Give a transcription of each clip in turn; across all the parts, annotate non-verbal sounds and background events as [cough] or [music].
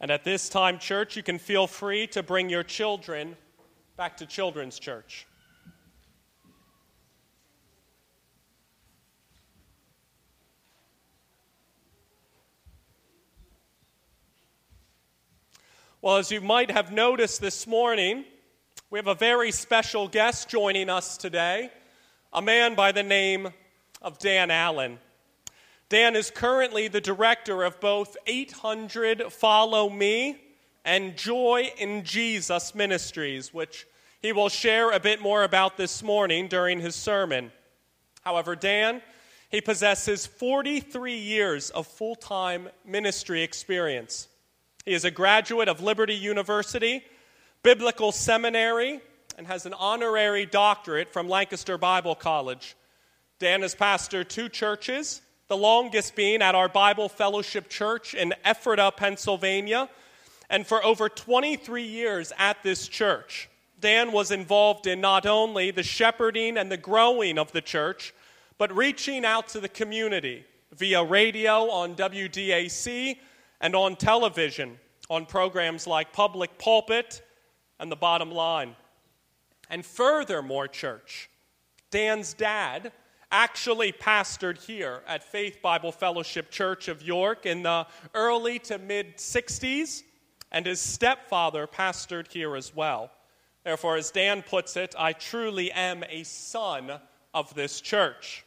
And at this time, church, you can feel free to bring your children back to Children's Church. Well, as you might have noticed this morning, we have a very special guest joining us today, a man by the name of Dan Allen. Dan is currently the director of both 800 Follow Me and Joy in Jesus Ministries, which he will share a bit more about this morning during his sermon. However, Dan, he possesses 43 years of full time ministry experience. He is a graduate of Liberty University, Biblical Seminary, and has an honorary doctorate from Lancaster Bible College. Dan has pastored two churches, the longest being at our Bible Fellowship Church in Ephrata, Pennsylvania, and for over 23 years at this church. Dan was involved in not only the shepherding and the growing of the church, but reaching out to the community via radio on WDAC and on television on programs like Public Pulpit and The Bottom Line. And furthermore, church, Dan's dad actually pastored here at Faith Bible Fellowship Church of York in the early to mid 60s, and his stepfather pastored here as well. Therefore, as Dan puts it, I truly am a son of this church.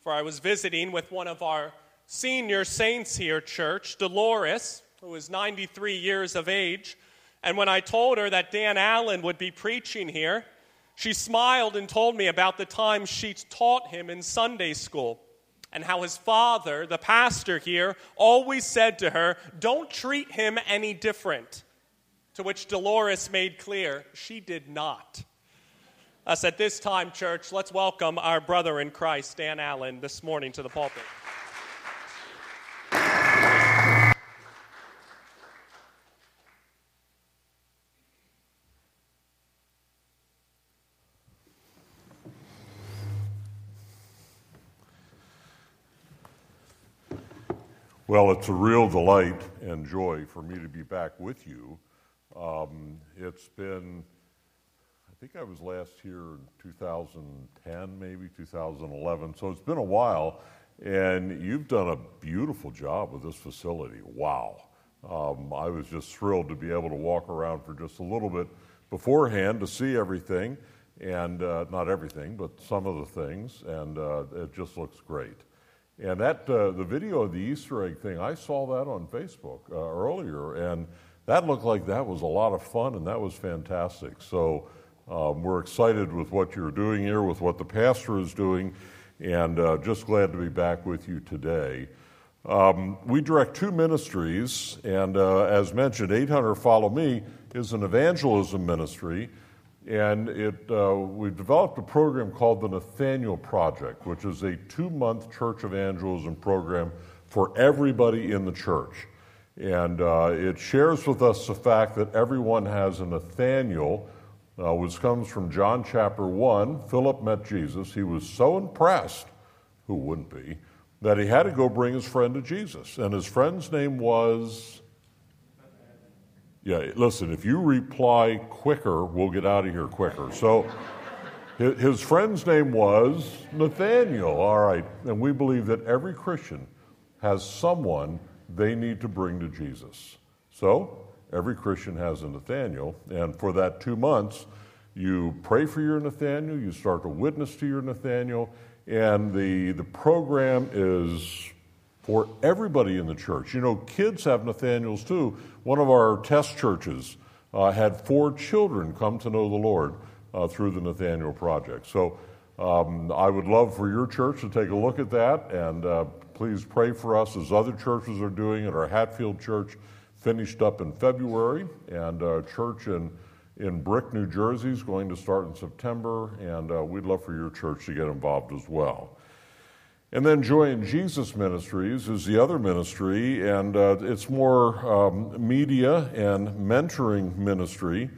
For I was visiting with one of our senior saints here, church, Dolores, who is 93 years of age. And when I told her that Dan Allen would be preaching here, she smiled and told me about the time she taught him in Sunday school and how his father, the pastor here, always said to her, Don't treat him any different. To which Dolores made clear she did not. Thus, at this time, church, let's welcome our brother in Christ, Dan Allen, this morning to the pulpit. Well, it's a real delight and joy for me to be back with you. Um, it's been, I think I was last here in 2010, maybe 2011, so it's been a while, and you've done a beautiful job with this facility. Wow. Um, I was just thrilled to be able to walk around for just a little bit beforehand to see everything, and uh, not everything, but some of the things, and uh, it just looks great. And that uh, the video of the Easter egg thing, I saw that on Facebook uh, earlier, and that looked like that was a lot of fun, and that was fantastic. So um, we're excited with what you're doing here, with what the pastor is doing, and uh, just glad to be back with you today. Um, we direct two ministries, and uh, as mentioned, 800 Follow Me is an evangelism ministry and it, uh, we've developed a program called the Nathaniel Project, which is a two month church evangelism program for everybody in the church. And uh, it shares with us the fact that everyone has a Nathaniel, uh, which comes from John chapter 1. Philip met Jesus. He was so impressed, who wouldn't be, that he had to go bring his friend to Jesus. And his friend's name was yeah, listen, if you reply quicker, we'll get out of here quicker. So his friend's name was Nathaniel. All right. And we believe that every Christian has someone they need to bring to Jesus. So every Christian has a Nathaniel. And for that two months, you pray for your Nathaniel, you start to witness to your Nathaniel, and the, the program is for everybody in the church. You know, kids have Nathaniels too. One of our test churches uh, had four children come to know the Lord uh, through the Nathaniel Project. So um, I would love for your church to take a look at that and uh, please pray for us as other churches are doing. At our Hatfield Church finished up in February, and a church in in Brick, New Jersey is going to start in September, and uh, we'd love for your church to get involved as well. And then Joy in Jesus Ministries is the other ministry, and uh, it's more um, media and mentoring ministry.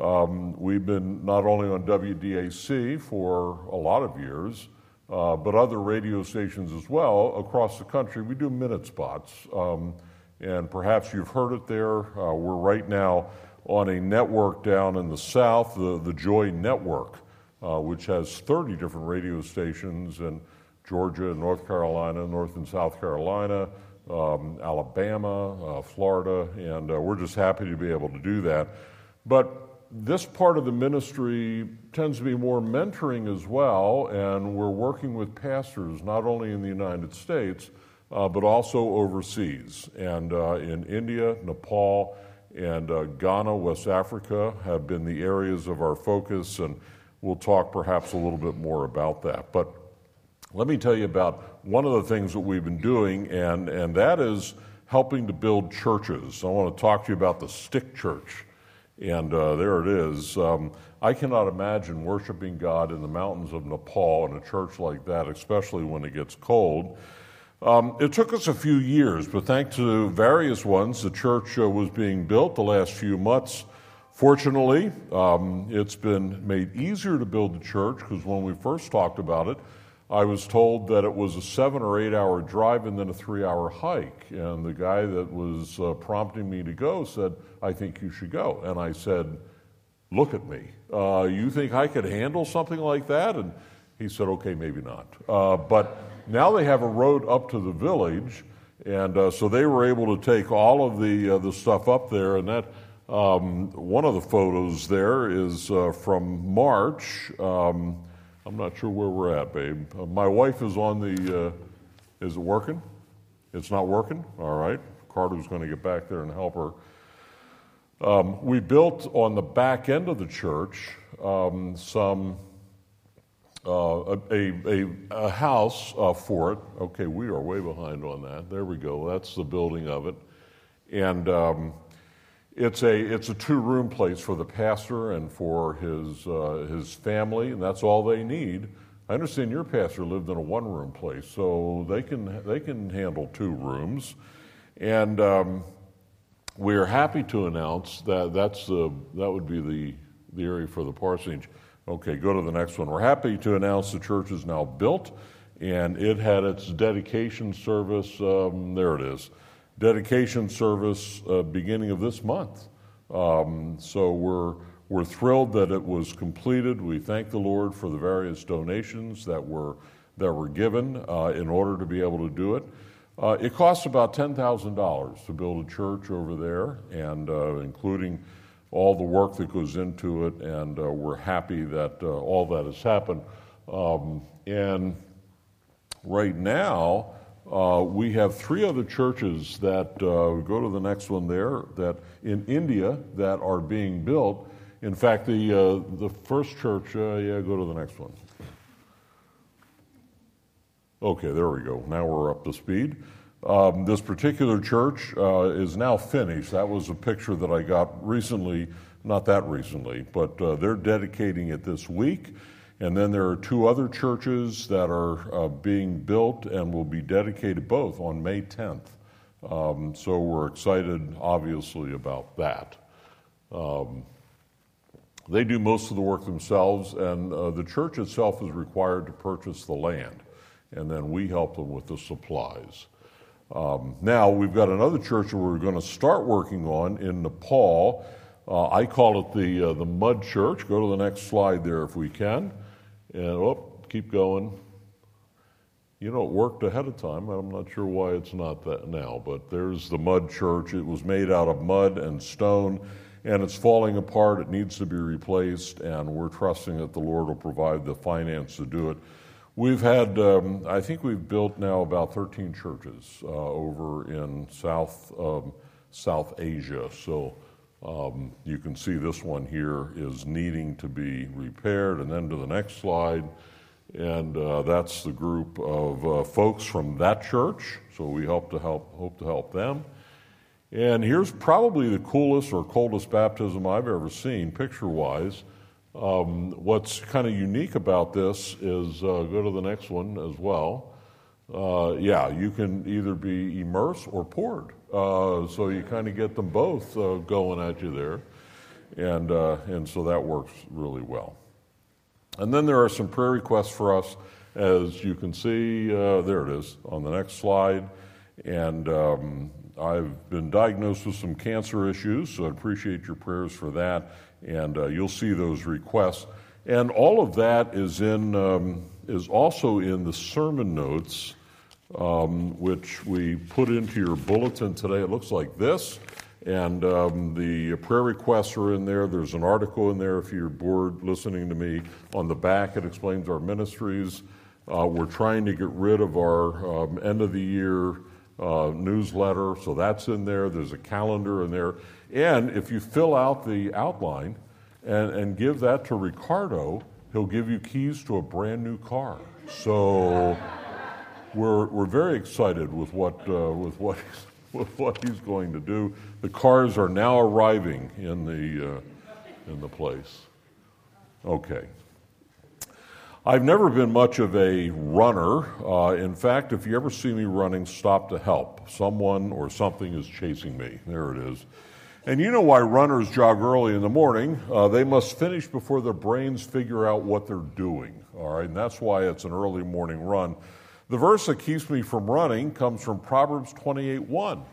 Um, we've been not only on WDAC for a lot of years, uh, but other radio stations as well across the country. We do minute spots, um, and perhaps you've heard it there. Uh, we're right now on a network down in the south, the, the Joy Network, uh, which has 30 different radio stations in Georgia, North Carolina, North and South Carolina, um, Alabama, uh, Florida, and uh, we're just happy to be able to do that. But this part of the ministry tends to be more mentoring as well, and we're working with pastors not only in the United States, uh, but also overseas. And uh, in India, Nepal, and uh, Ghana, West Africa have been the areas of our focus, and we'll talk perhaps a little bit more about that. But let me tell you about one of the things that we've been doing, and, and that is helping to build churches. I want to talk to you about the Stick Church. And uh, there it is. Um, I cannot imagine worshiping God in the mountains of Nepal in a church like that, especially when it gets cold. Um, it took us a few years, but thanks to various ones, the church uh, was being built the last few months. Fortunately, um, it's been made easier to build the church because when we first talked about it, I was told that it was a seven or eight hour drive and then a three hour hike. And the guy that was uh, prompting me to go said, I think you should go. And I said, Look at me. Uh, you think I could handle something like that? And he said, Okay, maybe not. Uh, but now they have a road up to the village, and uh, so they were able to take all of the uh, the stuff up there. And that um, one of the photos there is uh, from March. Um, I'm not sure where we're at, babe. Uh, my wife is on the. Uh, is it working? It's not working. All right. Carter's going to get back there and help her. Um, we built on the back end of the church um, some uh, a, a, a, house uh, for it. Okay, we are way behind on that. There we go. That's the building of it. And um, it's a, it's a two room place for the pastor and for his, uh, his family, and that's all they need. I understand your pastor lived in a one room place, so they can, they can handle two rooms. And um, we're happy to announce that that's the, that would be the, the area for the parsonage. Okay, go to the next one. We're happy to announce the church is now built, and it had its dedication service. Um, there it is, dedication service uh, beginning of this month. Um, so we're we're thrilled that it was completed. We thank the Lord for the various donations that were that were given uh, in order to be able to do it. Uh, it costs about ten thousand dollars to build a church over there, and uh, including all the work that goes into it, and uh, we're happy that uh, all that has happened. Um, and right now, uh, we have three other churches that uh, go to the next one there that in India that are being built. In fact, the uh, the first church, uh, yeah, go to the next one. Okay, there we go. Now we're up to speed. Um, this particular church uh, is now finished. That was a picture that I got recently, not that recently, but uh, they're dedicating it this week. And then there are two other churches that are uh, being built and will be dedicated both on May 10th. Um, so we're excited, obviously, about that. Um, they do most of the work themselves, and uh, the church itself is required to purchase the land, and then we help them with the supplies. Um, now, we've got another church that we're going to start working on in Nepal. Uh, I call it the, uh, the Mud Church. Go to the next slide there if we can. And, oh, keep going. You know, it worked ahead of time. I'm not sure why it's not that now, but there's the Mud Church. It was made out of mud and stone, and it's falling apart. It needs to be replaced, and we're trusting that the Lord will provide the finance to do it. We've had, um, I think we've built now about 13 churches uh, over in South, um, South Asia. So um, you can see this one here is needing to be repaired. And then to the next slide, and uh, that's the group of uh, folks from that church. So we hope to help, hope to help them. And here's probably the coolest or coldest baptism I've ever seen, picture wise. Um, what's kind of unique about this is uh, go to the next one as well. Uh, yeah, you can either be immersed or poured. Uh, so you kind of get them both uh, going at you there. And, uh, and so that works really well. And then there are some prayer requests for us. As you can see, uh, there it is on the next slide. And um, I've been diagnosed with some cancer issues, so I appreciate your prayers for that. And uh, you'll see those requests. And all of that is in um, is also in the sermon notes, um, which we put into your bulletin today. It looks like this. And um, the prayer requests are in there. There's an article in there if you're bored listening to me. On the back, it explains our ministries. Uh, we're trying to get rid of our um, end of the year uh, newsletter, so that's in there. There's a calendar in there. And if you fill out the outline and, and give that to Ricardo, he'll give you keys to a brand new car. So we're, we're very excited with what, uh, with what [laughs] with what he's going to do. The cars are now arriving in the, uh, in the place. Okay. I've never been much of a runner. Uh, in fact, if you ever see me running, stop to help. Someone or something is chasing me. There it is. And you know why runners jog early in the morning? Uh, they must finish before their brains figure out what they're doing. All right, and that's why it's an early morning run. The verse that keeps me from running comes from Proverbs 28:1.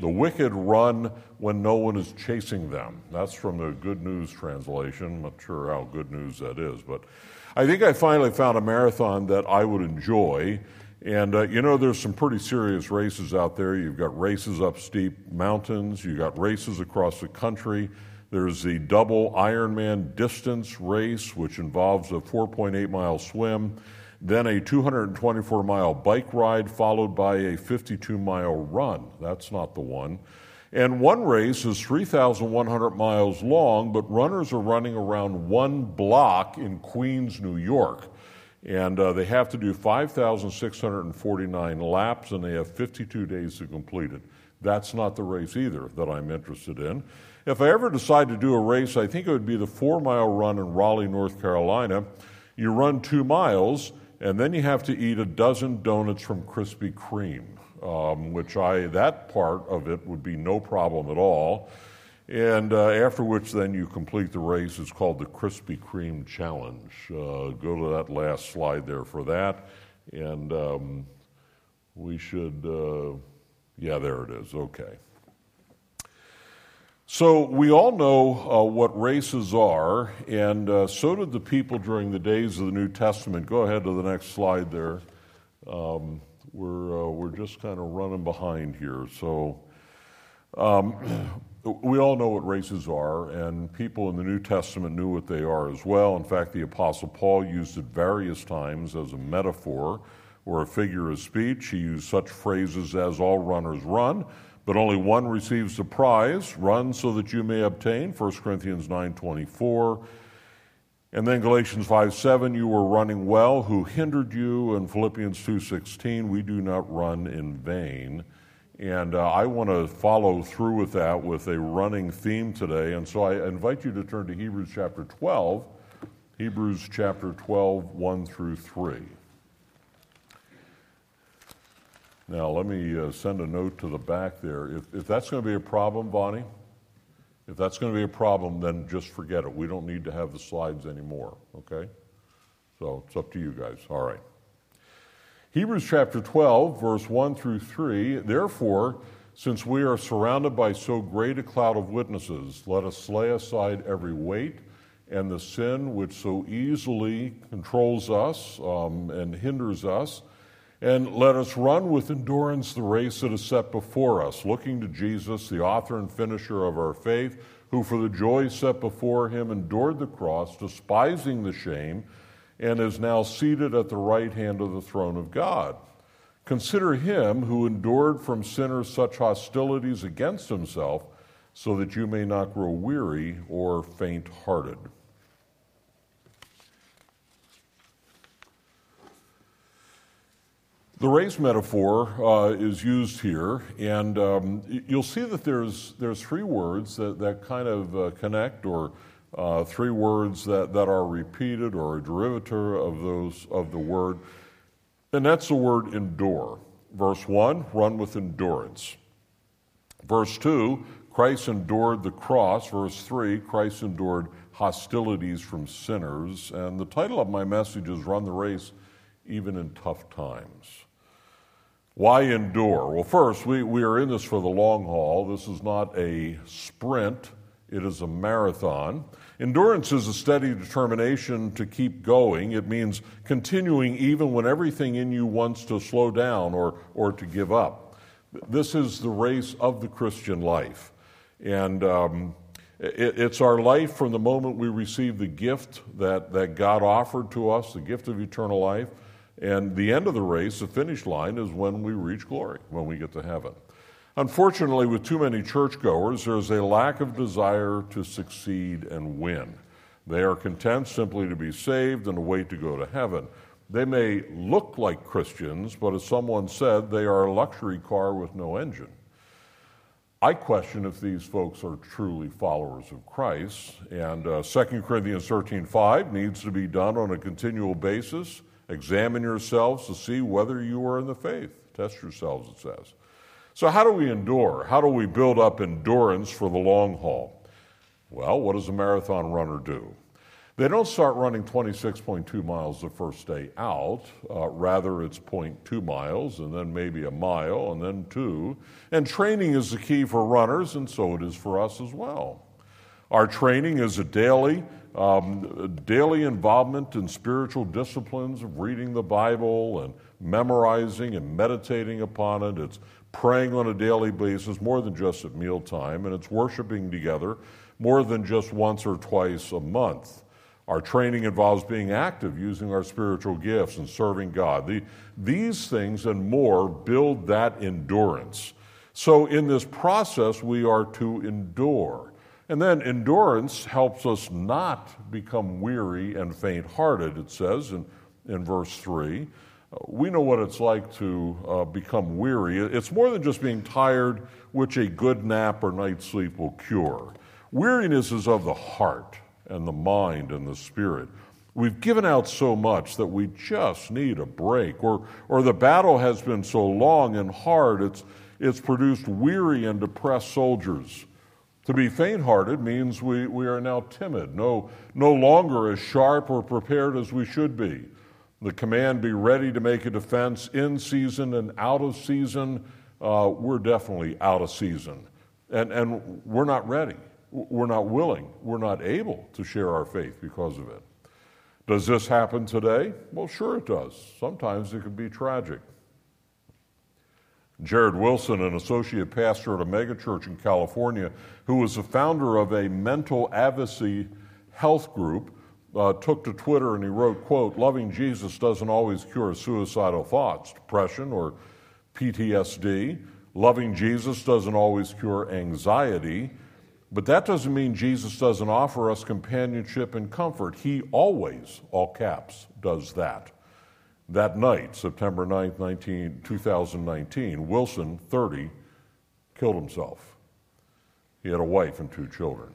The wicked run when no one is chasing them. That's from the Good News translation. I'm not sure how good news that is, but I think I finally found a marathon that I would enjoy. And uh, you know, there's some pretty serious races out there. You've got races up steep mountains, you've got races across the country. There's the double Ironman distance race, which involves a 4.8 mile swim then a 224 mile bike ride, followed by a 52 mile run. That's not the one. And one race is 3,100 miles long, but runners are running around one block in Queens, New York. And uh, they have to do 5,649 laps, and they have 52 days to complete it. That's not the race either that I'm interested in. If I ever decide to do a race, I think it would be the four mile run in Raleigh, North Carolina. You run two miles, and then you have to eat a dozen donuts from Krispy Kreme, um, which I, that part of it would be no problem at all. And uh, after which, then you complete the race. It's called the Krispy Kreme Challenge. Uh, go to that last slide there for that. And um, we should, uh, yeah, there it is. Okay. So we all know uh, what races are, and uh, so did the people during the days of the New Testament. Go ahead to the next slide there. Um, we're, uh, we're just kind of running behind here. So um, [clears throat] we all know what races are, and people in the New Testament knew what they are as well. In fact, the Apostle Paul used it various times as a metaphor or a figure of speech. He used such phrases as all runners run but only one receives the prize. Run so that you may obtain. 1 Corinthians 9.24. And then Galatians 5 7, you were running well, who hindered you? And Philippians 2.16, we do not run in vain. And uh, I want to follow through with that with a running theme today. And so I invite you to turn to Hebrews chapter 12, Hebrews chapter 12, 1 through 3. Now, let me uh, send a note to the back there. If, if that's going to be a problem, Bonnie, if that's going to be a problem, then just forget it. We don't need to have the slides anymore, okay? So it's up to you guys. All right. Hebrews chapter 12, verse 1 through 3. Therefore, since we are surrounded by so great a cloud of witnesses, let us lay aside every weight and the sin which so easily controls us um, and hinders us and let us run with endurance the race that is set before us, looking to Jesus, the author and finisher of our faith, who for the joy set before him endured the cross, despising the shame, and is now seated at the right hand of the throne of God. Consider him who endured from sinners such hostilities against himself, so that you may not grow weary or faint hearted. The race metaphor uh, is used here, and um, you'll see that there's, there's three words that, that kind of uh, connect, or uh, three words that, that are repeated, or a derivative of, those, of the word, and that's the word endure. Verse 1, run with endurance. Verse 2, Christ endured the cross. Verse 3, Christ endured hostilities from sinners. And the title of my message is Run the Race Even in Tough Times. Why endure? Well, first, we, we are in this for the long haul. This is not a sprint, it is a marathon. Endurance is a steady determination to keep going. It means continuing even when everything in you wants to slow down or, or to give up. This is the race of the Christian life. And um, it, it's our life from the moment we receive the gift that, that God offered to us, the gift of eternal life, and the end of the race, the finish line, is when we reach glory, when we get to heaven. Unfortunately, with too many churchgoers, there's a lack of desire to succeed and win. They are content simply to be saved and wait to go to heaven. They may look like Christians, but as someone said, they are a luxury car with no engine. I question if these folks are truly followers of Christ, and uh, 2 Corinthians 13:5 needs to be done on a continual basis Examine yourselves to see whether you are in the faith. Test yourselves, it says. So, how do we endure? How do we build up endurance for the long haul? Well, what does a marathon runner do? They don't start running 26.2 miles the first day out. Uh, rather, it's 0.2 miles, and then maybe a mile, and then two. And training is the key for runners, and so it is for us as well. Our training is a daily um, daily involvement in spiritual disciplines of reading the Bible and memorizing and meditating upon it. It's praying on a daily basis more than just at mealtime, and it's worshiping together more than just once or twice a month. Our training involves being active, using our spiritual gifts, and serving God. The, these things and more build that endurance. So, in this process, we are to endure. And then endurance helps us not become weary and faint hearted, it says in, in verse 3. Uh, we know what it's like to uh, become weary. It's more than just being tired, which a good nap or night's sleep will cure. Weariness is of the heart and the mind and the spirit. We've given out so much that we just need a break, or, or the battle has been so long and hard, it's, it's produced weary and depressed soldiers to be faint hearted means we, we are now timid, no, no longer as sharp or prepared as we should be. The command be ready to make a defense in season and out of season, uh, we're definitely out of season. And, and we're not ready. We're not willing. We're not able to share our faith because of it. Does this happen today? Well, sure it does. Sometimes it can be tragic. Jarrid Wilson, an associate pastor at a megachurch in California, who was the founder of a mental advocacy health group, uh, took to Twitter and he wrote, quote, loving Jesus doesn't always cure suicidal thoughts, depression, or PTSD. Loving Jesus doesn't always cure anxiety, but that doesn't mean Jesus doesn't offer us companionship and comfort. He always, all caps, does that. That night, September 9th, 19, 2019, Wilson, 30, killed himself. He had a wife and two children.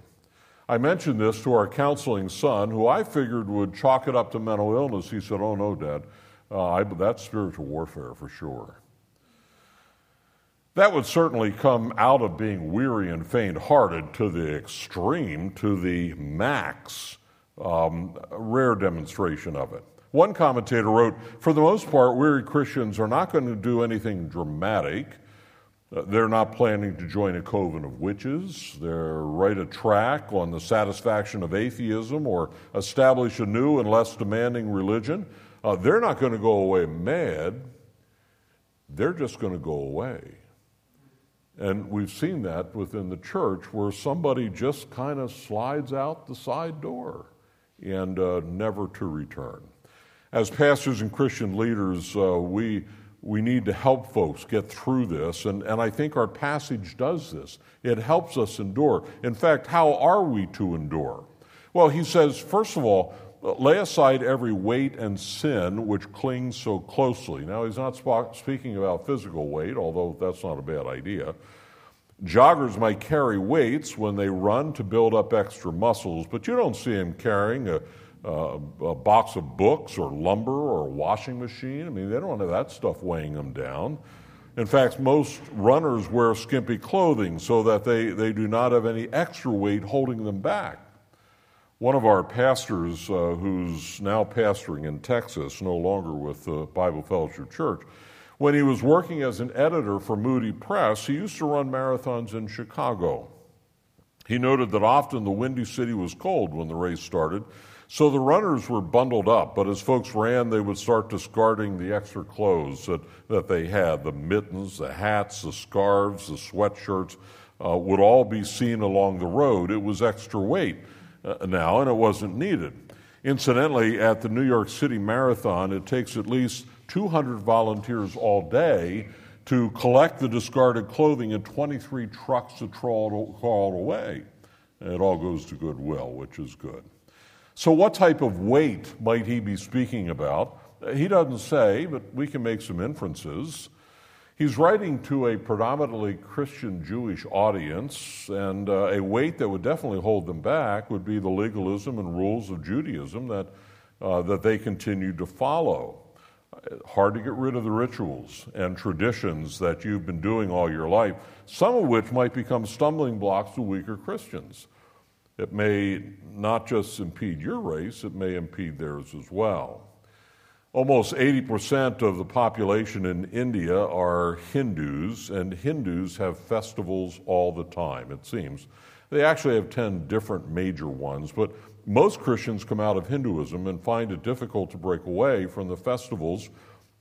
I mentioned this to our counseling son, who I figured would chalk it up to mental illness. He said, Oh, no, Dad, uh, I, that's spiritual warfare for sure. That would certainly come out of being weary and faint hearted to the extreme, to the max, um, rare demonstration of it. One commentator wrote For the most part, weary Christians are not going to do anything dramatic. Uh, they're not planning to join a coven of witches. They're write a track on the satisfaction of atheism or establish a new and less demanding religion. Uh, they're not going to go away mad. They're just going to go away. And we've seen that within the church where somebody just kind of slides out the side door and uh, never to return. As pastors and Christian leaders, uh, we, we need to help folks get through this, and, and I think our passage does this. It helps us endure. In fact, how are we to endure? Well, he says, first of all, lay aside every weight and sin which clings so closely. Now, he's not speaking about physical weight, although that's not a bad idea. Joggers might carry weights when they run to build up extra muscles, but you don't see them carrying a uh, a box of books or lumber or a washing machine. I mean, they don't have that stuff weighing them down. In fact, most runners wear skimpy clothing so that they, they do not have any extra weight holding them back. One of our pastors, uh, who's now pastoring in Texas, no longer with the Bible Fellowship Church, When he was working as an editor for Moody Press, he used to run marathons in Chicago. He noted that often the Windy City was cold when the race started, so the runners were bundled up, but as folks ran, they would start discarding the extra clothes that, that they had the mittens, the hats, the scarves, the sweatshirts uh, would all be seen along the road. It was extra weight uh, now, and it wasn't needed. Incidentally, at the New York City Marathon, it takes at least 200 volunteers all day to collect the discarded clothing in 23 trucks to haul it away. And it all goes to Goodwill, which is good. So, what type of weight might he be speaking about? He doesn't say, but we can make some inferences. He's writing to a predominantly Christian Jewish audience, and uh, a weight that would definitely hold them back would be the legalism and rules of Judaism that, uh, that they continue to follow. Hard to get rid of the rituals and traditions that you've been doing all your life, some of which might become stumbling blocks to weaker Christians. It may not just impede your race, it may impede theirs as well. Almost 80% of the population in India are Hindus, and Hindus have festivals all the time, it seems. They actually have 10 different major ones, but most Christians come out of Hinduism and find it difficult to break away from the festivals,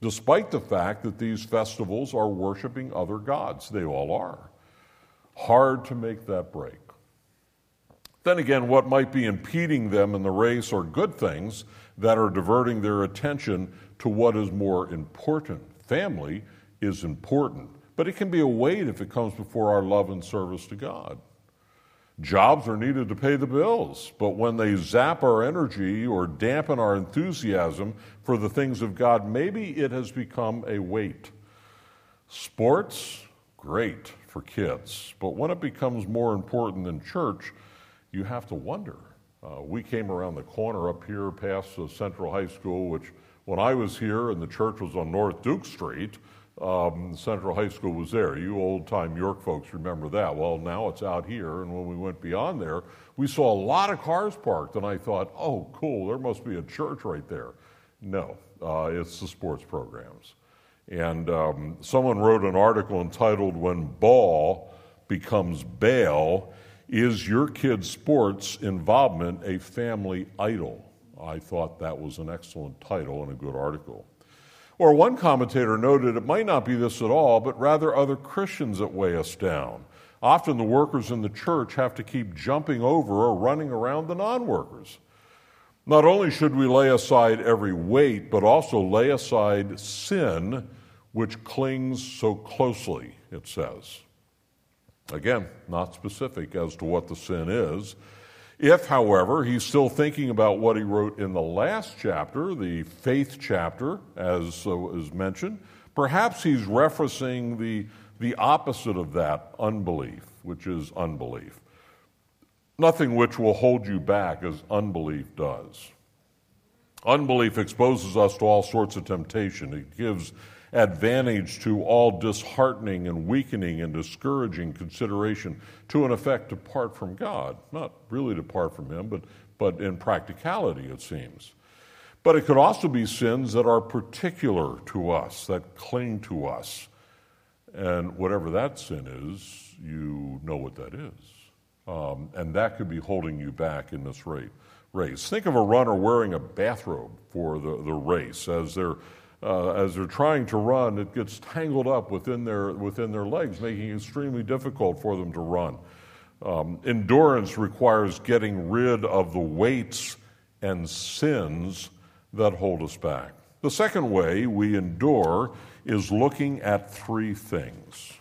despite the fact that these festivals are worshiping other gods. They all are. Hard to make that break. Then again, what might be impeding them in the race are good things that are diverting their attention to what is more important. Family is important, but it can be a weight if it comes before our love and service to God. Jobs are needed to pay the bills, but when they zap our energy or dampen our enthusiasm for the things of God, maybe it has become a weight. Sports, great for kids, but when it becomes more important than church, you have to wonder. Uh, we came around the corner up here past the Central High School, which when I was here and the church was on North Duke Street, um, Central High School was there. You old time York folks remember that. Well, now it's out here, and when we went beyond there, we saw a lot of cars parked, and I thought, oh, cool, there must be a church right there. No, uh, it's the sports programs. And um, someone wrote an article entitled When Ball Becomes Bail is your kid's sports involvement a family idol? I thought that was an excellent title and a good article. Or one commentator noted it might not be this at all, but rather other Christians that weigh us down. Often the workers in the church have to keep jumping over or running around the non workers. Not only should we lay aside every weight, but also lay aside sin which clings so closely, it says. Again, not specific as to what the sin is. If, however, he's still thinking about what he wrote in the last chapter, the faith chapter, as uh, is mentioned, perhaps he's referencing the, the opposite of that, unbelief, which is unbelief. Nothing which will hold you back as unbelief does. Unbelief exposes us to all sorts of temptation. It gives advantage to all disheartening and weakening and discouraging consideration to, an effect, apart from God. Not really depart from Him, but, but in practicality, it seems. But it could also be sins that are particular to us, that cling to us. And whatever that sin is, you know what that is. Um, and that could be holding you back in this race. Think of a runner wearing a bathrobe for the, the race as they're uh, as they're trying to run, it gets tangled up within their, within their legs, making it extremely difficult for them to run. Um, endurance requires getting rid of the weights and sins that hold us back. The second way we endure is looking at three things.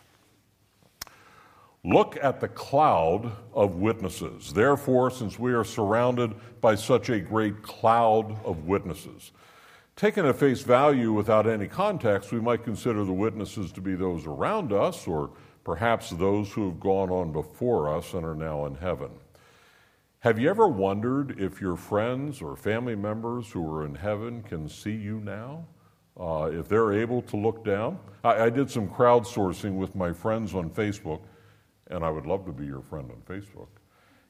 Look at the cloud of witnesses. Therefore, since we are surrounded by such a great cloud of witnesses, Taken at face value without any context, we might consider the witnesses to be those around us or perhaps those who have gone on before us and are now in heaven. Have you ever wondered if your friends or family members who are in heaven can see you now? Uh, if they're able to look down? I, I did some crowdsourcing with my friends on Facebook, and I would love to be your friend on Facebook.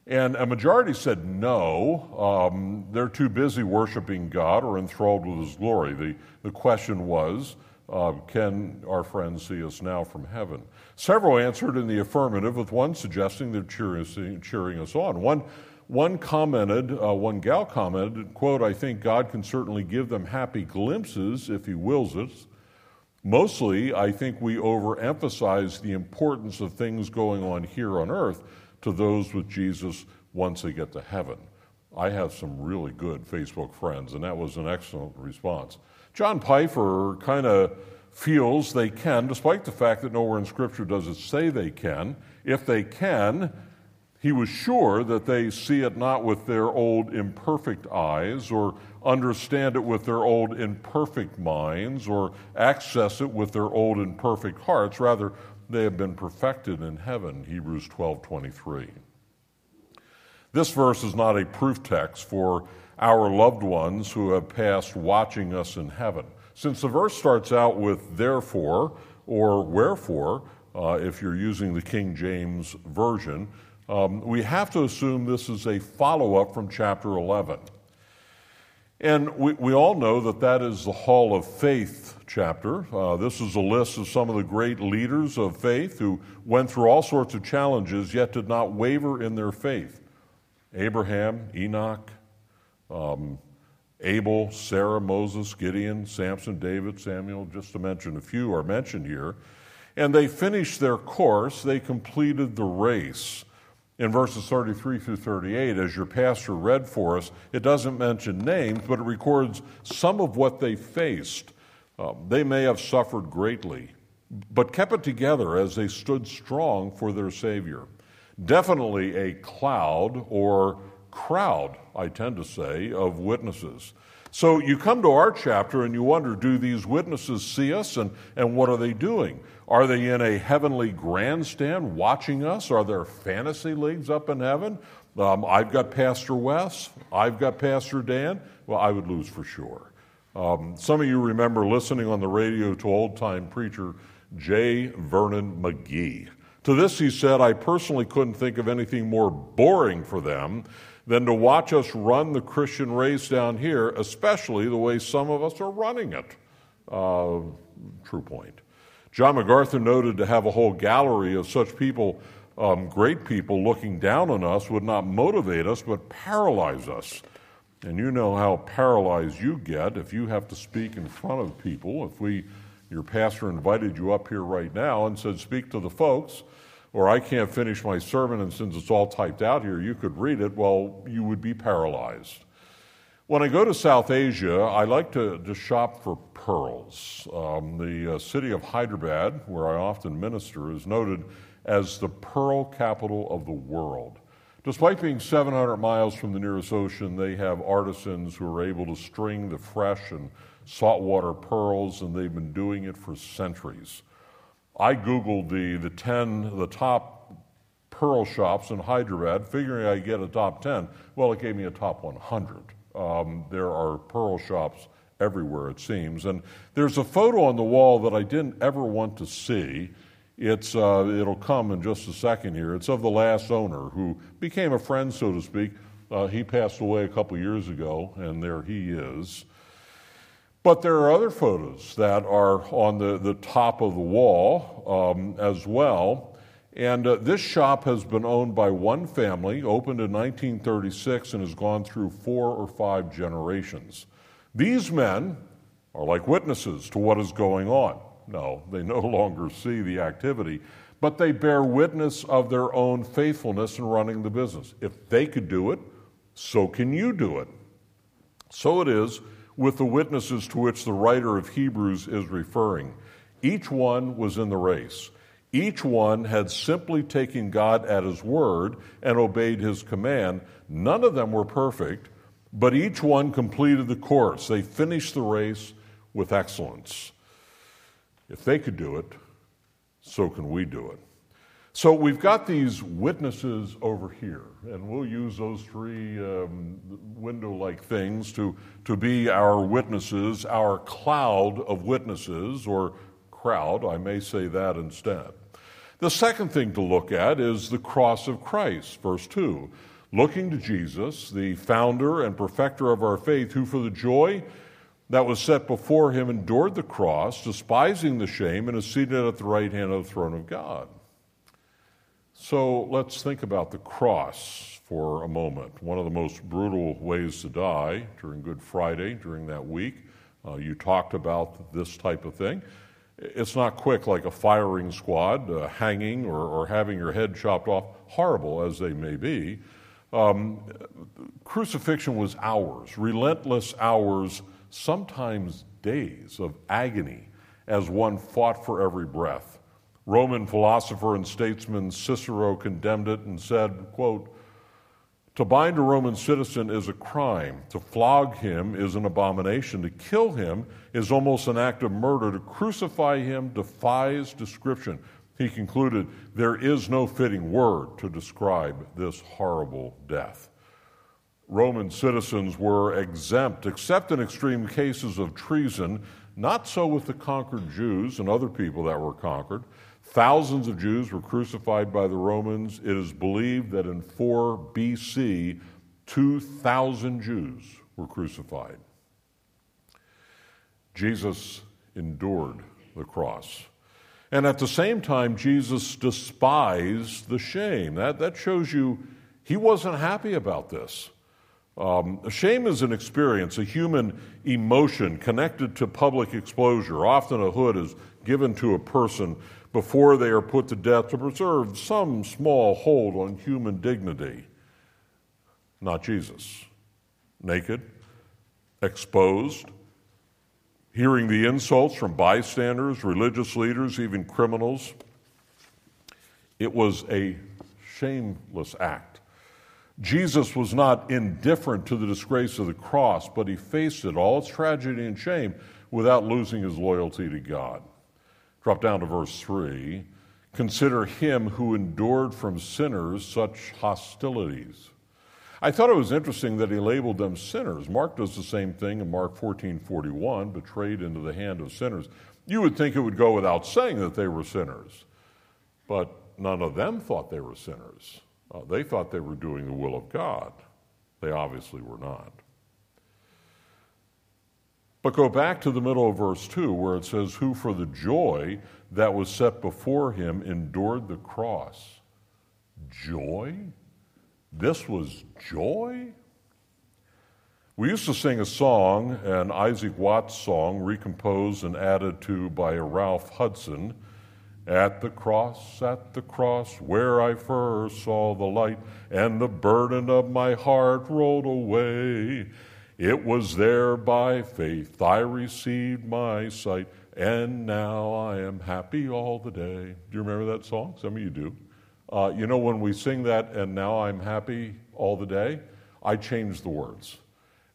And a majority said no, um, they're too busy worshiping God or enthralled with His glory. The, the question was uh, can our friends see us now from heaven? Several answered in the affirmative, with one suggesting they're cheering, cheering us on. One, one commented, uh, one gal commented, quote, I think God can certainly give them happy glimpses if He wills it. Mostly, I think we overemphasize the importance of things going on here on earth to those with Jesus once they get to heaven. I have some really good Facebook friends, and that was an excellent response. John Piper kind of feels they can, despite the fact that nowhere in Scripture does it say they can. If they can, he was sure that they see it not with their old imperfect eyes, or understand it with their old imperfect minds, or access it with their old imperfect hearts. Rather, they have been perfected in heaven. Hebrews 12 23. This verse is not a proof text for our loved ones who have passed watching us in heaven. Since the verse starts out with therefore or wherefore, uh, if you're using the King James Version, um, we have to assume this is a follow up from chapter 11. And we, we all know that that is the Hall of Faith chapter. Uh, this is a list of some of the great leaders of faith who went through all sorts of challenges yet did not waver in their faith. Abraham, Enoch, um, Abel, Sarah, Moses, Gideon, Samson, David, Samuel, just to mention a few, are mentioned here. And they finished their course, they completed the race. In verses 33 through 38, as your pastor read for us, it doesn't mention names, but it records some of what they faced. Uh, they may have suffered greatly, but kept it together as they stood strong for their Savior definitely a cloud or crowd, I tend to say, of witnesses. So you come to our chapter and you wonder do these witnesses see us and, and what are they doing? Are they in a heavenly grandstand watching us? Are there fantasy leagues up in heaven? Um, I've got Pastor Wes, I've got Pastor Dan. Well, I would lose for sure. Um, some of you remember listening on the radio to old time preacher J. Vernon McGee. To this, he said, I personally couldn't think of anything more boring for them than to watch us run the Christian race down here, especially the way some of us are running it. Uh, true point. John MacArthur noted to have a whole gallery of such people, um, great people, looking down on us would not motivate us, but paralyze us. And you know how paralyzed you get if you have to speak in front of people. If we your pastor invited you up here right now and said, Speak to the folks, or I can't finish my sermon, and since it's all typed out here, you could read it, well, you would be paralyzed. When I go to South Asia, I like to, to shop for pearls. Um, the uh, city of Hyderabad, where I often minister, is noted as the pearl capital of the world. Despite being 700 miles from the nearest ocean, they have artisans who are able to string the fresh and saltwater pearls, and they've been doing it for centuries. I Googled the, the 10, the top pearl shops in Hyderabad, figuring I'd get a top 10. Well, it gave me a top 100. Um, there are pearl shops everywhere, it seems. And there's a photo on the wall that I didn't ever want to see. It's, uh, it'll come in just a second here. It's of the last owner who became a friend, so to speak. Uh, he passed away a couple years ago, and there he is. But there are other photos that are on the, the top of the wall um, as well. And uh, this shop has been owned by one family, opened in 1936, and has gone through four or five generations. These men are like witnesses to what is going on. No, they no [laughs] longer see the activity, but they bear witness of their own faithfulness in running the business. If they could do it, so can you do it. So it is with the witnesses to which the writer of Hebrews is referring. Each one was in the race. Each one had simply taken God at his word and obeyed his command. None of them were perfect, but each one completed the course. They finished the race with excellence. If they could do it, so can we do it. So we've got these witnesses over here, and we'll use those three um, window like things to, to be our witnesses, our cloud of witnesses, or crowd, I may say that instead. The second thing to look at is the cross of Christ, verse 2. Looking to Jesus, the founder and perfecter of our faith, who for the joy that was set before him endured the cross, despising the shame, and is seated at the right hand of the throne of God. So let's think about the cross for a moment. One of the most brutal ways to die during Good Friday, during that week. Uh, you talked about this type of thing. It's not quick like a firing squad, uh, hanging or, or, having your head chopped off, horrible as they may be. Um, crucifixion was hours, relentless hours, sometimes days of agony as one fought for every breath. Roman philosopher and statesman Cicero condemned it and said, quote, to bind a Roman citizen is a crime. To flog him is an abomination. To kill him is almost an act of murder. To crucify him defies description. He concluded, There is no fitting word to describe this horrible death. Roman citizens were exempt, except in extreme cases of treason. Not so with the conquered Jews and other people that were conquered. Thousands of Jews were crucified by the Romans. It is believed that in 4 BC, 2,000 Jews were crucified. Jesus endured the cross. And at the same time, Jesus despised the shame. That, that shows you he wasn't happy about this. Um, shame is an experience, a human emotion connected to public exposure. Often a hood is given to a person before they are put to death to preserve some small hold on human dignity. Not Jesus. Naked, exposed, hearing the insults from bystanders, religious leaders, even criminals. It was a shameless act. Jesus was not indifferent to the disgrace of the cross, but he faced it, all its tragedy and shame, without losing his loyalty to God. Drop down to verse 3. Consider him who endured from sinners such hostilities. I thought it was interesting that he labeled them sinners. Mark does the same thing in Mark 14 41, betrayed into the hand of sinners. You would think it would go without saying that they were sinners, but none of them thought they were sinners. Uh, they thought they were doing the will of God. They obviously were not. But go back to the middle of verse 2 where it says, Who for the joy that was set before him endured the cross. Joy? This was joy? We used to sing a song, an Isaac Watts song, recomposed and added to by Ralph Hudson. At the cross, at the cross, where I first saw the light, and the burden of my heart rolled away. It was there by faith I received my sight, and now I am happy all the day. Do you remember that song? Some of you do. Uh, you know, when we sing that, and now I'm happy all the day, I change the words.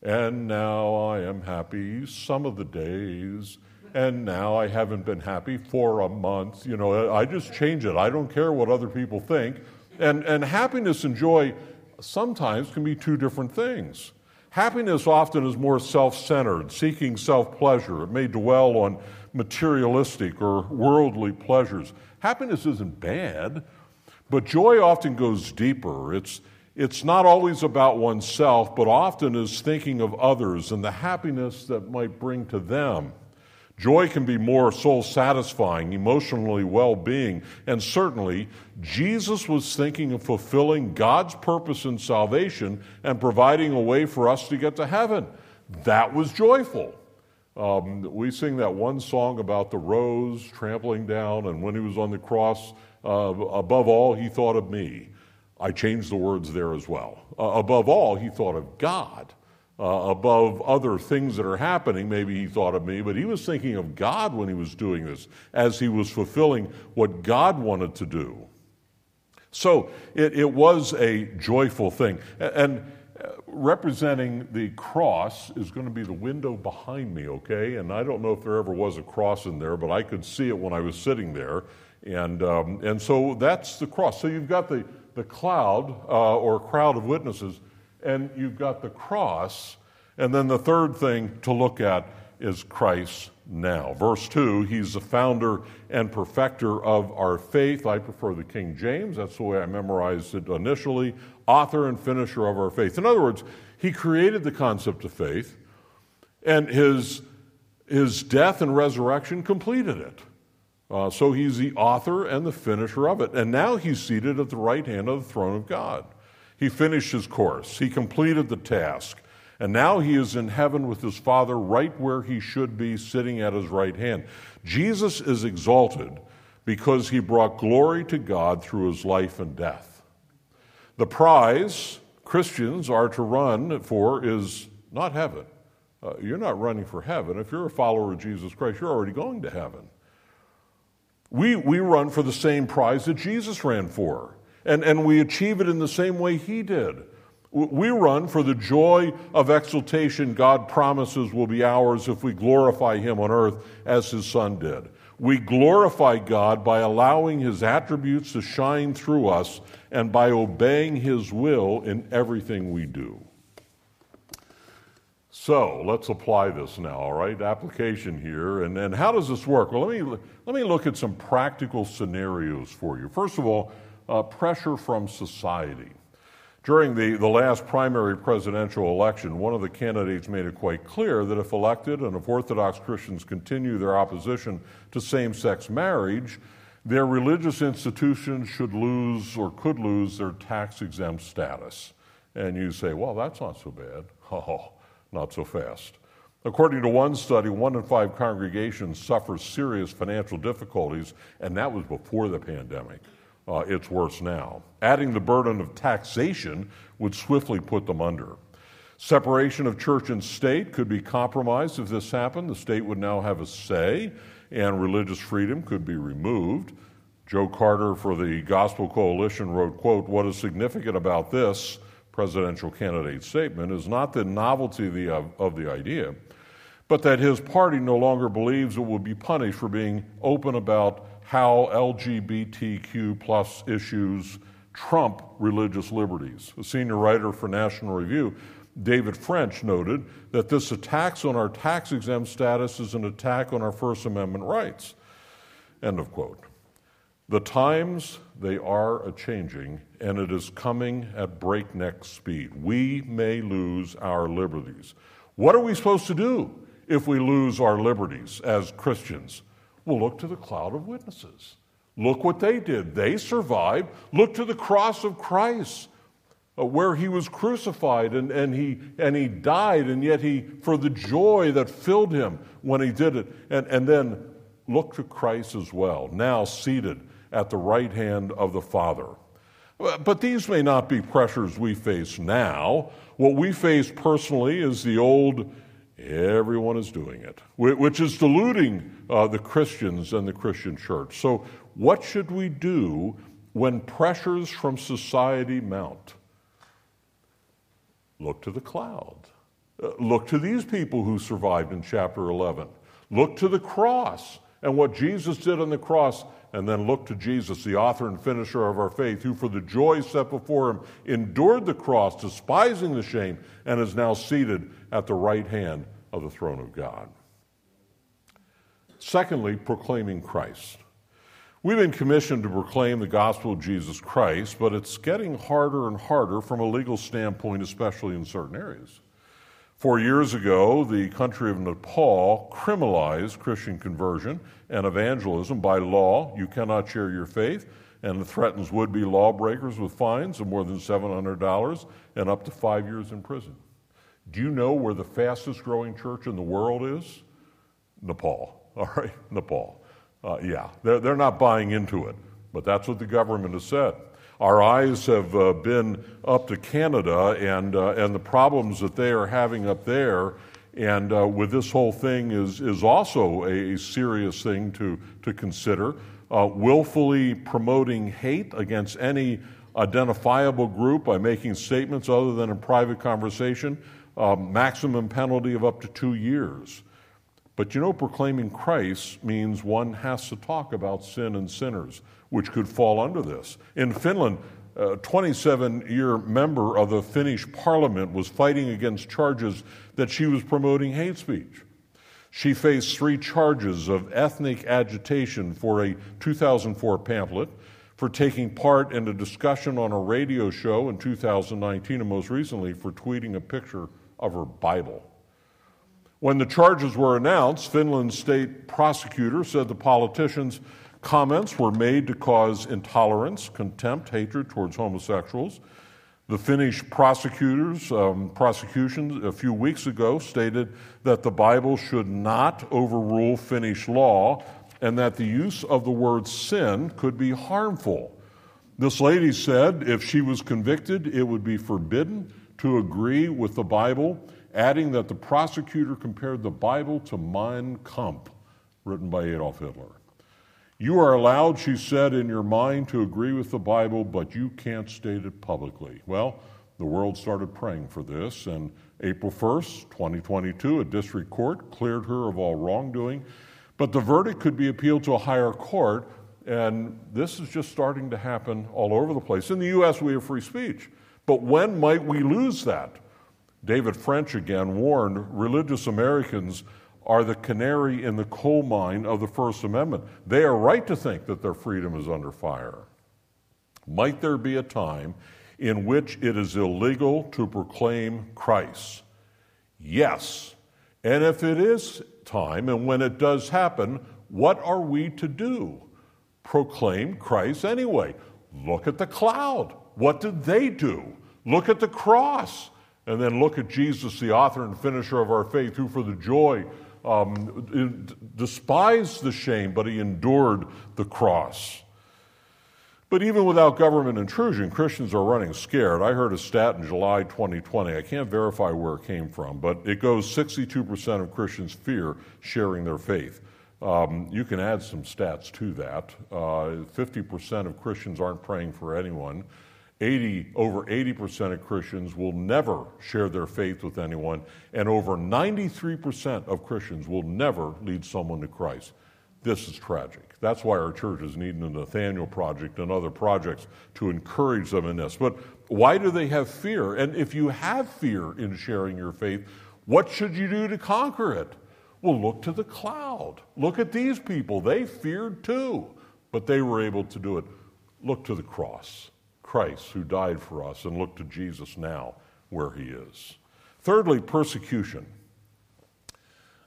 And now I am happy some of the days, and now I haven't been happy for a month. You know, I just change it. I don't care what other people think. And, and happiness and joy sometimes can be two different things. Happiness often is more self centered, seeking self pleasure. It may dwell on materialistic or worldly pleasures. Happiness isn't bad, but joy often goes deeper. It's, it's not always about oneself, but often is thinking of others and the happiness that might bring to them. Joy can be more soul satisfying, emotionally well being, and certainly Jesus was thinking of fulfilling God's purpose in salvation and providing a way for us to get to heaven. That was joyful. Um, we sing that one song about the rose trampling down, and when he was on the cross, uh, above all, he thought of me. I changed the words there as well. Uh, above all, he thought of God uh, above other things that are happening. Maybe he thought of me, but he was thinking of God when he was doing this, as he was fulfilling what God wanted to do. So it, it was a joyful thing. And uh, representing the cross is going to be the window behind me, okay? And I don't know if there ever was a cross in there, but I could see it when I was sitting there. And, um, and so that's the cross. So you've got the, the cloud uh, or crowd of witnesses and you've got the cross. And then the third thing to look at is Christ now. Verse 2, he's the founder and perfecter of our faith. I prefer the King James, that's the way I memorized it initially. Author and finisher of our faith. In other words, he created the concept of faith, And his, his death and resurrection completed it. Uh, so he's the author and the finisher of it. And now he's seated at the right hand of the throne of God. He finished his course, he completed the task. And now he is in heaven with his Father, right where he should be, sitting at his right hand. Jesus is exalted because he brought glory to God through his life and death. The prize Christians are to run for is not heaven. Uh, you're not running for heaven. If you're a follower of Jesus Christ, you're already going to heaven. We, we run for the same prize that Jesus ran for, and, and we achieve it in the same way he did. We run for the joy of exaltation God promises will be ours if we glorify him on earth as his son did. We glorify God by allowing His attributes to shine through us and by obeying His will in everything we do. So let's apply this now, all right? Application here. And, and how does this work? Well, let me, let me look at some practical scenarios for you. First of all, uh, pressure from society. During the, the last primary presidential election, one of the candidates made it quite clear that if elected and if Orthodox Christians continue their opposition to same sex marriage, their religious institutions should lose or could lose their tax exempt status. And you say, well, that's not so bad. [laughs] Oh, not so fast. According to one study, one in five congregations suffer serious financial difficulties, and that was before the pandemic. Uh, it's worse now. Adding the burden of taxation would swiftly put them under. Separation of church and state could be compromised if this happened. The state would now have a say, and religious freedom could be removed. Joe Carter for the Gospel Coalition wrote, quote, What is significant about this presidential candidate's statement is not the novelty of the, of the idea, but that his party no longer believes it will be punished for being open about how LGBTQ plus issues trump religious liberties. A senior writer for National Review, David French, noted that this attacks on our tax exempt status is an attack on our First Amendment rights. End of quote. The times, they are a changing, and it is coming at breakneck speed. We may lose our liberties. What are we supposed to do if we lose our liberties as Christians? Well, look to the cloud of witnesses. Look what they did. They survived. Look to the cross of Christ, uh, where he was crucified and, and, he, and he died, and yet he, for the joy that filled him when he did it. And, and then look to Christ as well, now seated at the right hand of the Father. But these may not be pressures we face now. What we face personally is the old Everyone is doing it, which is deluding uh, the Christians and the Christian church. So, what should we do when pressures from society mount? Look to the cloud. Uh, look to these people who survived in chapter 11. Look to the cross and what Jesus did on the cross, and then look to Jesus, the author and finisher of our faith, who for the joy set before him endured the cross, despising the shame, and is now seated at the right hand of the throne of God. Secondly, proclaiming Christ. We've been commissioned to proclaim the gospel of Jesus Christ, but it's getting harder and harder from a legal standpoint, especially in certain areas. Four years ago, the country of Nepal criminalized Christian conversion and evangelism by law. You cannot share your faith, and it threatens would be lawbreakers with fines of more than $700 and up to five years in prison. Do you know where the fastest growing church in the world is? Nepal. [laughs] All right, Nepal. Uh, yeah, they're, they're not buying into it, but that's what the government has said. Our eyes have uh, been up to Canada and, uh, and the problems that they are having up there. And uh, with this whole thing is, is also a, serious thing to, to consider. Uh, willfully promoting hate against any identifiable group by making statements other than in private conversation maximum penalty of up to two years. But you know, proclaiming Christ means one has to talk about sin and sinners, which could fall under this. In Finland, a 27 year member of the Finnish parliament was fighting against charges that she was promoting hate speech. She faced three charges of ethnic agitation for a 2004 pamphlet, for taking part in a discussion on a radio show in 2019, and most recently for tweeting a picture of her Bible. When the charges were announced, Finland's state prosecutor said the politicians' comments were made to cause intolerance, contempt, hatred towards homosexuals. The Finnish prosecutors, um, prosecution a few weeks ago stated that the Bible should not overrule Finnish law and that the use of the word sin could be harmful. This lady said if she was convicted, it would be forbidden to agree with the Bible adding that the prosecutor compared the Bible to Mein Kampf, written by Adolf Hitler. You are allowed, she said, in your mind to agree with the Bible, but you can't state it publicly. Well, the world started praying for this, and April 1st, 2022, a district court cleared her of all wrongdoing, but the verdict could be appealed to a higher court, and this is just starting to happen all over the place. In the U.S., we have free speech, but when might we lose that? David French again warned religious Americans are the canary in the coal mine of the First Amendment. They are right to think that their freedom is under fire. Might there be a time in which it is illegal to proclaim Christ? Yes. And if it is time, and when it does happen, what are we to do? Proclaim Christ anyway. Look at the cloud. What did they do? Look at the cross. And then look at Jesus, the author and finisher of our faith, who for the joy um, despised the shame, but he endured the cross. But even without government intrusion, Christians are running scared. I heard a stat in July 2020. I can't verify where it came from, but it goes 62% of Christians fear sharing their faith. Um, you can add some stats to that. Uh, 50% of Christians aren't praying for anyone. 80, over 80% of Christians will never share their faith with anyone, and over 93% of Christians will never lead someone to Christ. This is tragic. That's why our church is needing the Nathaniel Project and other projects to encourage them in this. But why do they have fear? And if you have fear in sharing your faith, what should you do to conquer it? Well, look to the cloud. Look at these people. They feared too, but they were able to do it. Look to the cross. Christ who died for us and look to Jesus now where he is. Thirdly, persecution.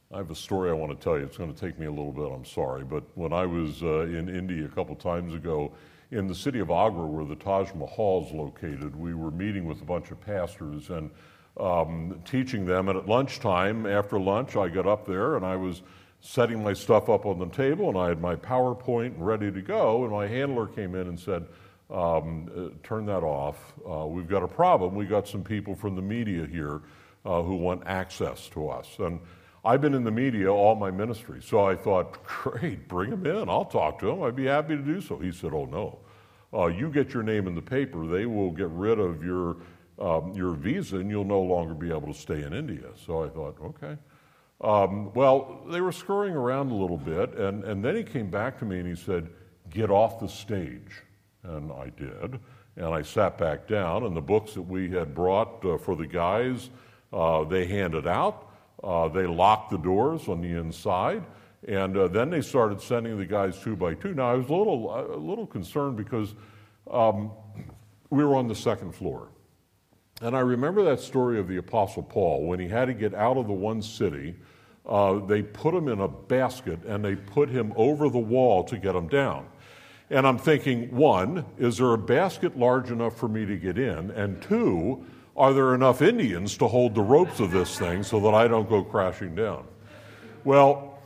I have a story I want to tell you. It's going to take me a little bit, I'm sorry. But when I was uh, in India a couple times ago, in the city of Agra, where the Taj Mahal is located, we were meeting with a bunch of pastors and um, teaching them. And at lunchtime, after lunch, I got up there and I was setting my stuff up on the table and I had my PowerPoint ready to go. And my handler came in and said, um, uh, turn that off. Uh, we've got a problem. We've got some people from the media here uh, who want access to us. And I've been in the media all my ministry, so I thought, [laughs] great, bring them in. I'll talk to them. I'd be happy to do so. He said, oh, no. Uh, you get your name in the paper, they will get rid of your, um, your visa and you'll no longer be able to stay in India. So I thought, okay. Um, well, they were scurrying around a little bit, and, and then he came back to me and he said, get off the stage. And I did. And I sat back down, and the books that we had brought uh, for the guys, uh, they handed out. Uh, they locked the doors on the inside. And uh, then they started sending the guys two by two. Now, I was a little, a little concerned because um, we were on the second floor. And I remember that story of the Apostle Paul when he had to get out of the one city. Uh, they put him in a basket and they put him over the wall to get him down. And I'm thinking, one, is there a basket large enough for me to get in? And two, are there enough Indians to hold the ropes of this thing so that I don't go crashing down? Well,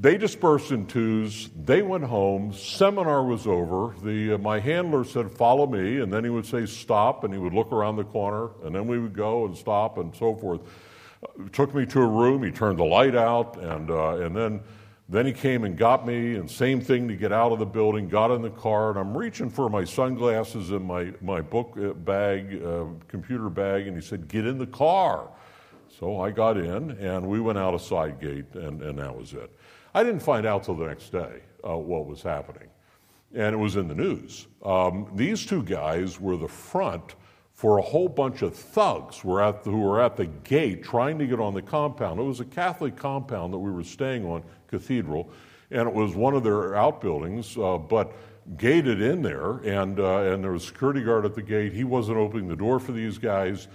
they dispersed in twos. They went home. Seminar was over. The, uh, my handler said, Follow me. And then he would say, Stop. And he would look around the corner. And then we would go and stop and so forth. Uh, took me to a room. He turned the light out. And, uh, and then then he came and got me, and same thing to get out of the building, got in the car, and I'm reaching for my sunglasses and my, my book uh, bag, uh, computer bag, and he said, Get in the car. So I got in, and we went out a side gate, and, and that was it. I didn't find out till the next day uh, what was happening, and it was in the news. Um, these two guys were the front for a whole bunch of thugs were at the, who were at the gate trying to get on the compound. It was a Catholic compound that we were staying on, Cathedral, and it was one of their outbuildings, uh, but gated in there, and, uh, and there was a security guard at the gate. He wasn't opening the door for these guys.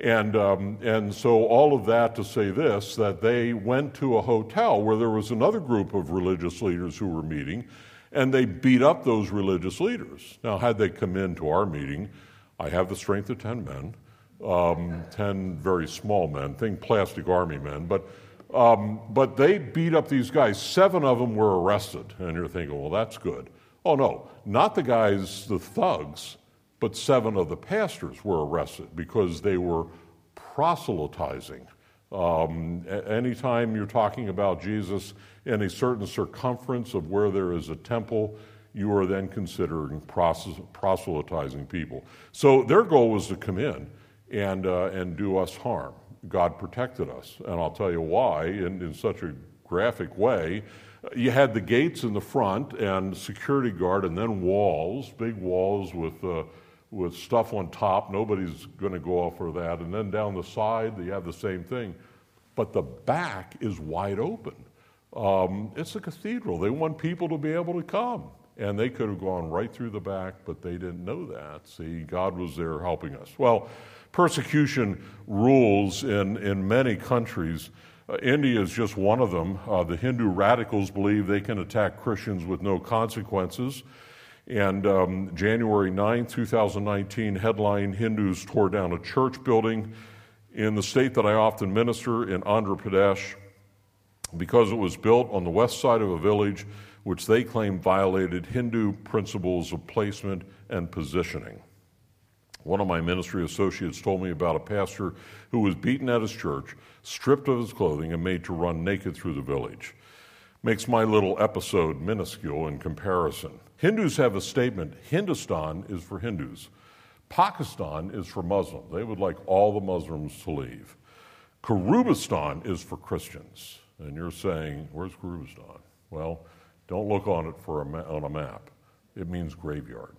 And, um, and so, all of that to say this that they went to a hotel where there was another group of religious leaders who were meeting, and they beat up those religious leaders. Now, had they come into our meeting, I have the strength of 10 men, um, 10 very small men, think plastic army men, but, um, but they beat up these guys. Seven of them were arrested, and you're thinking, well, that's good. Oh, no, not the guys, the thugs but seven of the pastors were arrested because they were proselytizing. Um, anytime you're talking about Jesus in a certain circumference of where there is a temple, you are then considering proselytizing people. So their goal was to come in and, uh, and do us harm. God protected us. And I'll tell you why in, in such a graphic way. You had the gates in the front and security guard, and then walls, big walls with. Uh, with stuff on top. Nobody's going to go off for that. And then down the side, you have the same thing. But the back is wide open. Um, it's a cathedral. They want people to be able to come. And they could have gone right through the back, but they didn't know that. See, God was there helping us. Well, persecution rules in, in many countries. Uh, India is just one of them. Uh, the Hindu radicals believe they can attack Christians with no consequences. And um, January 9, 2019, headline Hindus tore down a church building in the state that I often minister in Andhra Pradesh because it was built on the west side of a village which they claim violated Hindu principles of placement and positioning. One of my ministry associates told me about a pastor who was beaten at his church, stripped of his clothing, and made to run naked through the village. Makes my little episode minuscule in comparison. Hindus have a statement Hindustan is for Hindus, Pakistan is for Muslims. They would like all the Muslims to leave. Kurubistan is for Christians. And you're saying, where's Kurubistan? Well, don't look on it for a ma- on a map. It means graveyard.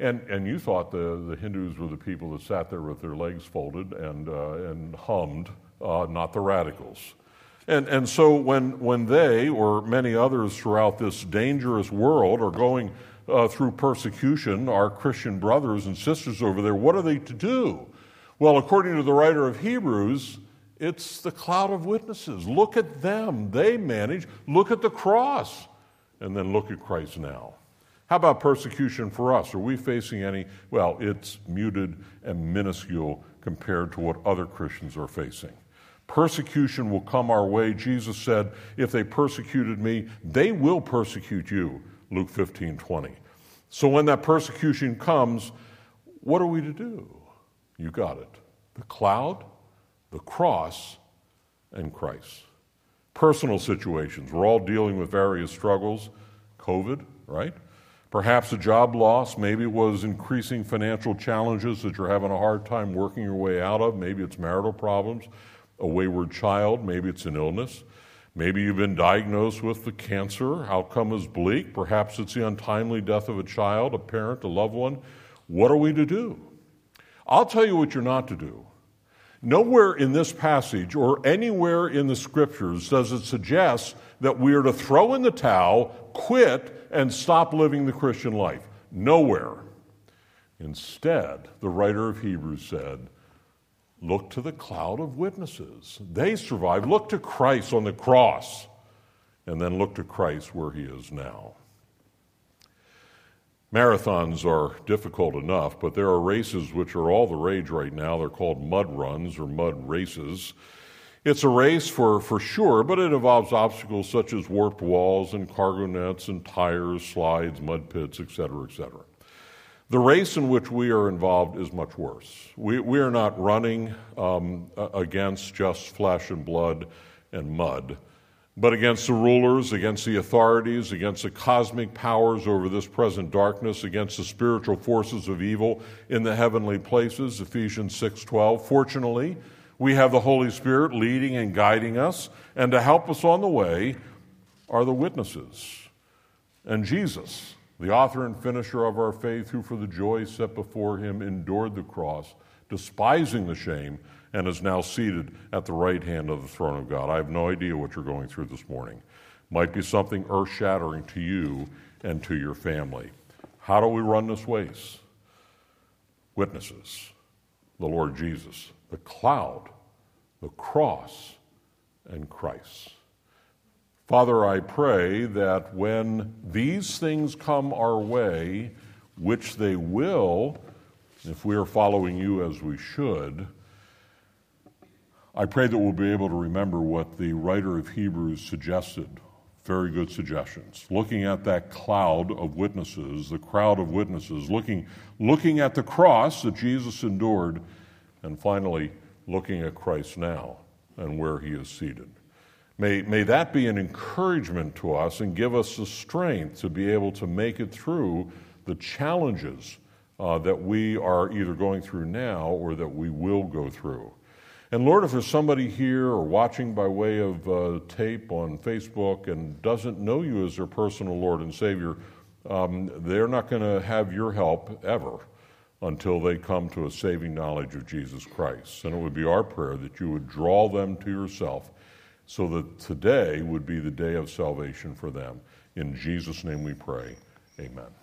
And, and you thought the, the Hindus were the people that sat there with their legs folded and, uh, and hummed, uh, not the radicals. And, and so when, when they or many others throughout this dangerous world are going uh, through persecution, our Christian brothers and sisters over there, what are they to do? Well, according to the writer of Hebrews, it's the cloud of witnesses. Look at them. They manage. Look at the cross. And then look at Christ now. How about persecution for us? Are we facing any? Well, it's muted and minuscule compared to what other Christians are facing. Persecution will come our way. Jesus said, If they persecuted me, they will persecute you. Luke 15 20. So when that persecution comes, what are we to do? You got it. The cloud, the cross, and Christ. Personal situations. We're all dealing with various struggles. COVID, right? Perhaps a job loss. Maybe it was increasing financial challenges that you're having a hard time working your way out of. Maybe it's marital problems a wayward child, maybe it's an illness. Maybe you've been diagnosed with the cancer. Outcome is bleak. Perhaps it's the untimely death of a child, a parent, a loved one. What are we to do? I'll tell you what you're not to do. Nowhere in this passage or anywhere in the scriptures does it suggest that we are to throw in the towel, quit, and stop living the Christian life. Nowhere. Instead, the writer of Hebrews said, Look to the cloud of witnesses. They survived. Look to Christ on the cross, and then look to Christ where he is now. Marathons are difficult enough, but there are races which are all the rage right now. They're called mud runs or mud races. It's a race for, for sure, but it involves obstacles such as warped walls and cargo nets and tires, slides, mud pits, etc., etc. The race in which we are involved is much worse. We, we are not running um, against just flesh and blood and mud, but against the rulers, against the authorities, against the cosmic powers over this present darkness, against the spiritual forces of evil in the heavenly places, Ephesians 6:12. Fortunately, we have the Holy Spirit leading and guiding us, and to help us on the way are the witnesses and Jesus the author and finisher of our faith, who for the joy set before him endured the cross, despising the shame, and is now seated at the right hand of the throne of God. I have no idea what you're going through this morning. Might be something earth shattering to you and to your family. How do we run this race? Witnesses. the Lord Jesus, the cloud, the cross, and Christ. Father, I pray that when these things come our way, which they will, if we are following you as we should, I pray that we'll be able to remember what the writer of Hebrews suggested. Very good suggestions. Looking at that cloud of witnesses, the crowd of witnesses, looking, looking at the cross that Jesus endured, and finally looking at Christ now and where he is seated. May, may that be an encouragement to us and give us the strength to be able to make it through the challenges uh, that we are either going through now or that we will go through. And Lord, if there's somebody here or watching by way of uh, tape on Facebook and doesn't know you as their personal Lord and Savior, um, they're not going to have your help ever until they come to a saving knowledge of Jesus Christ. And it would be our prayer that you would draw them to yourself so that today would be the day of salvation for them. In Jesus' name we pray. Amen.